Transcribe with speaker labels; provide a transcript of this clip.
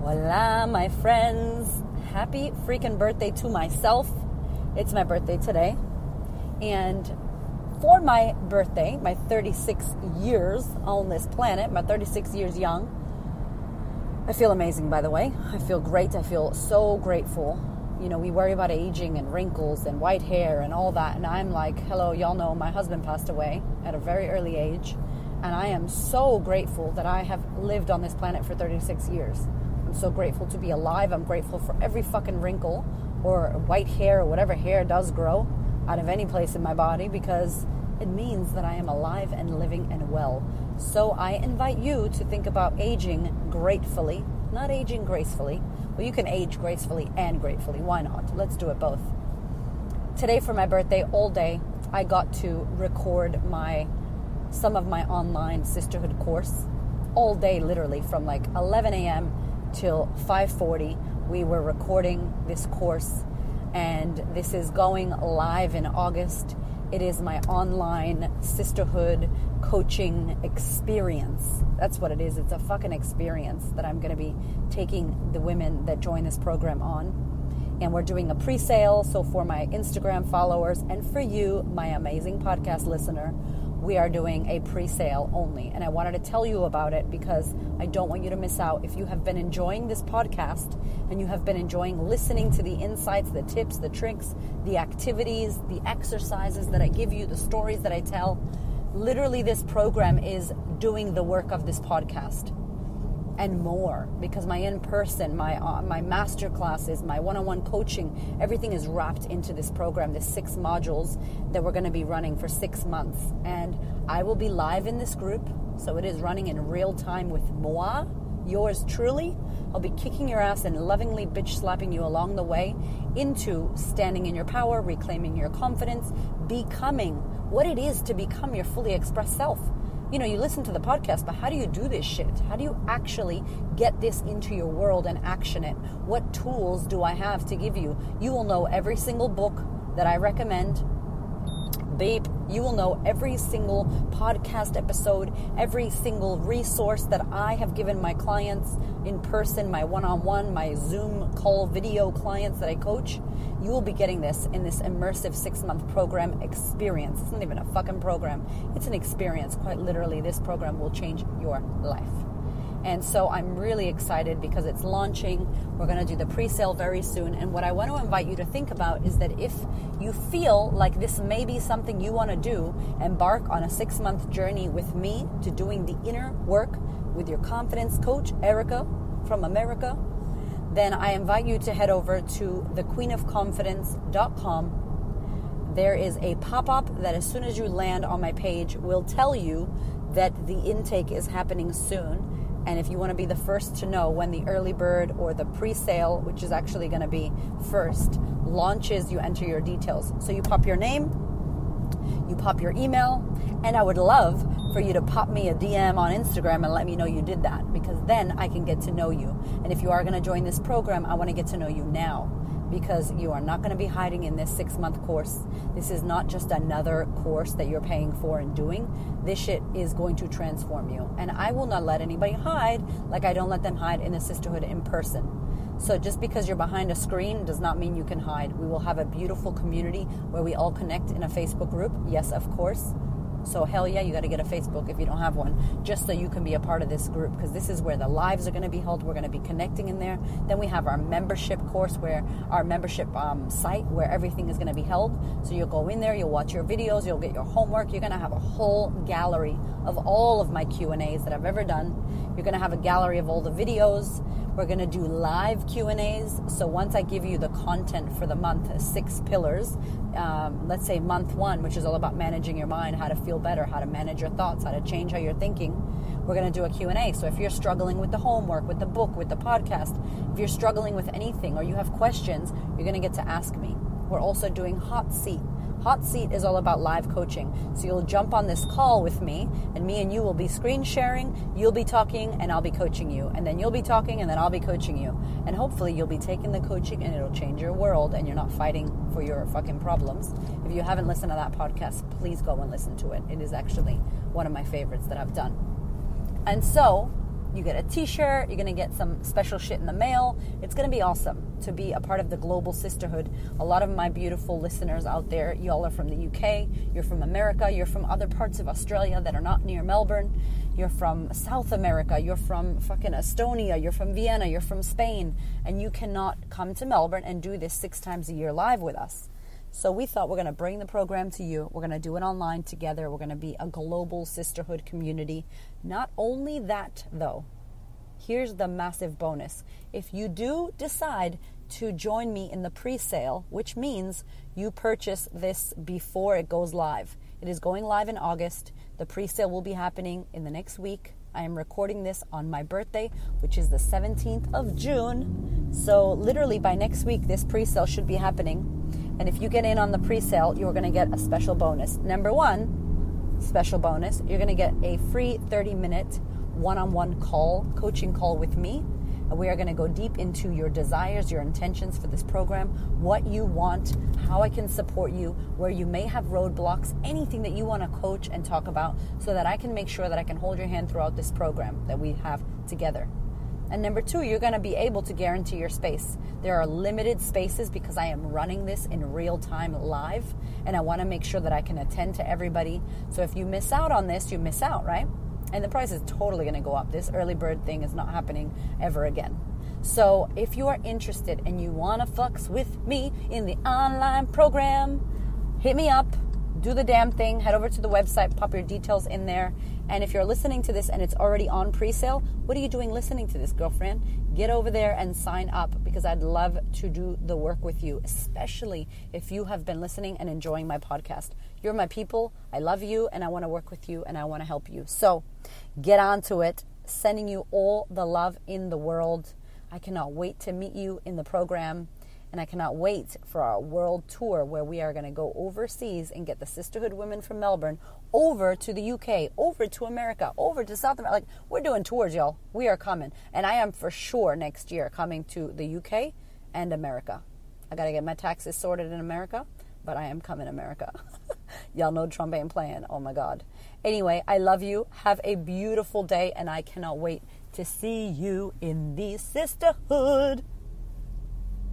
Speaker 1: Hola, my friends. Happy freaking birthday to myself. It's my birthday today. And for my birthday, my 36 years on this planet, my 36 years young, I feel amazing, by the way. I feel great. I feel so grateful. You know, we worry about aging and wrinkles and white hair and all that. And I'm like, hello, y'all know my husband passed away at a very early age. And I am so grateful that I have lived on this planet for 36 years. I'm so grateful to be alive. I'm grateful for every fucking wrinkle or white hair or whatever hair does grow out of any place in my body because it means that I am alive and living and well. So I invite you to think about aging gratefully, not aging gracefully. Well, you can age gracefully and gratefully. Why not? Let's do it both. Today, for my birthday, all day, I got to record my some of my online sisterhood course all day, literally from like 11 a.m till 5:40 we were recording this course and this is going live in August. It is my online sisterhood coaching experience. That's what it is. It's a fucking experience that I'm going to be taking the women that join this program on. And we're doing a pre sale. So, for my Instagram followers and for you, my amazing podcast listener, we are doing a pre sale only. And I wanted to tell you about it because I don't want you to miss out. If you have been enjoying this podcast and you have been enjoying listening to the insights, the tips, the tricks, the activities, the exercises that I give you, the stories that I tell, literally, this program is doing the work of this podcast and more because my in-person my uh, my master classes my one-on-one coaching everything is wrapped into this program, the six modules that we're going to be running for 6 months. And I will be live in this group so it is running in real time with moi yours truly. I'll be kicking your ass and lovingly bitch slapping you along the way into standing in your power reclaiming your confidence becoming what it is to become your fully expressed self you know, you listen to the podcast, but how do you do this shit? How do you actually get this into your world and action it? What tools do I have to give you? You will know every single book that I recommend Babe, you will know every single podcast episode, every single resource that I have given my clients in person, my one on one, my Zoom call video clients that I coach. You will be getting this in this immersive six month program experience. It's not even a fucking program, it's an experience. Quite literally, this program will change your life. And so I'm really excited because it's launching. We're going to do the pre sale very soon. And what I want to invite you to think about is that if you feel like this may be something you want to do, embark on a six month journey with me to doing the inner work with your confidence coach, Erica from America, then I invite you to head over to thequeenofconfidence.com. There is a pop up that, as soon as you land on my page, will tell you that the intake is happening soon and if you want to be the first to know when the early bird or the pre sale, which is actually going to be first, launches, you enter your details. So you pop your name, you pop your email, and I would love for you to pop me a DM on Instagram and let me know you did that because then I can get to know you. And if you are going to join this program, I want to get to know you now because you are not going to be hiding in this six month course. This is not just another course that you're paying for and doing. This shit is going to transform you. And I will not let anybody hide like I don't let them hide in the sisterhood in person. So just because you're behind a screen does not mean you can hide. We will have a beautiful community where we all connect in a Facebook group. Yes, of course. So hell yeah, you got to get a Facebook if you don't have one, just so you can be a part of this group because this is where the lives are going to be held. We're going to be connecting in there. Then we have our membership course where our membership um, site where everything is going to be held. So you'll go in there, you'll watch your videos, you'll get your homework. You're going to have a whole gallery of all of my Q and A's that I've ever done. You're going to have a gallery of all the videos. We're going to do live Q and A's. So once I give you the content for the month, six pillars, um, let's say month one, which is all about managing your mind, how to feel better, how to manage your thoughts, how to change how you're thinking, we're going to do a Q&A. So if you're struggling with the homework, with the book, with the podcast, if you're struggling with anything or you have questions, you're going to get to ask me. We're also doing hot seat. Hot Seat is all about live coaching. So you'll jump on this call with me, and me and you will be screen sharing. You'll be talking, and I'll be coaching you. And then you'll be talking, and then I'll be coaching you. And hopefully, you'll be taking the coaching, and it'll change your world, and you're not fighting for your fucking problems. If you haven't listened to that podcast, please go and listen to it. It is actually one of my favorites that I've done. And so, You get a t shirt, you're going to get some special shit in the mail. It's going to be awesome to be a part of the global sisterhood. A lot of my beautiful listeners out there, y'all are from the UK, you're from America, you're from other parts of Australia that are not near Melbourne, you're from South America, you're from fucking Estonia, you're from Vienna, you're from Spain, and you cannot come to Melbourne and do this six times a year live with us. So we thought we're going to bring the program to you. We're going to do it online together. We're going to be a global sisterhood community. Not only that, though, here's the massive bonus. If you do decide to join me in the pre sale, which means you purchase this before it goes live, it is going live in August. The pre sale will be happening in the next week. I am recording this on my birthday, which is the 17th of June. So, literally by next week, this pre sale should be happening. And if you get in on the pre sale, you're going to get a special bonus. Number one, special bonus, you're going to get a free 30 minute one on one call, coaching call with me. And we are going to go deep into your desires, your intentions for this program, what you want, how I can support you, where you may have roadblocks, anything that you want to coach and talk about, so that I can make sure that I can hold your hand throughout this program that we have together. And number two, you're going to be able to guarantee your space. There are limited spaces because I am running this in real time live, and I want to make sure that I can attend to everybody. So if you miss out on this, you miss out, right? And the price is totally going to go up. This early bird thing is not happening ever again. So if you are interested and you want to fucks with me in the online program, hit me up do the damn thing. Head over to the website, pop your details in there. And if you're listening to this and it's already on pre sale, what are you doing listening to this, girlfriend? Get over there and sign up because I'd love to do the work with you, especially if you have been listening and enjoying my podcast. You're my people. I love you and I want to work with you and I want to help you. So get on to it. Sending you all the love in the world. I cannot wait to meet you in the program. And I cannot wait for our world tour where we are going to go overseas and get the Sisterhood Women from Melbourne over to the UK, over to America, over to South America. Like, we're doing tours, y'all. We are coming. And I am for sure next year coming to the UK and America. I got to get my taxes sorted in America, but I am coming America. y'all know Trump ain't playing. Oh my God. Anyway, I love you. Have a beautiful day, and I cannot wait to see you in the sisterhood.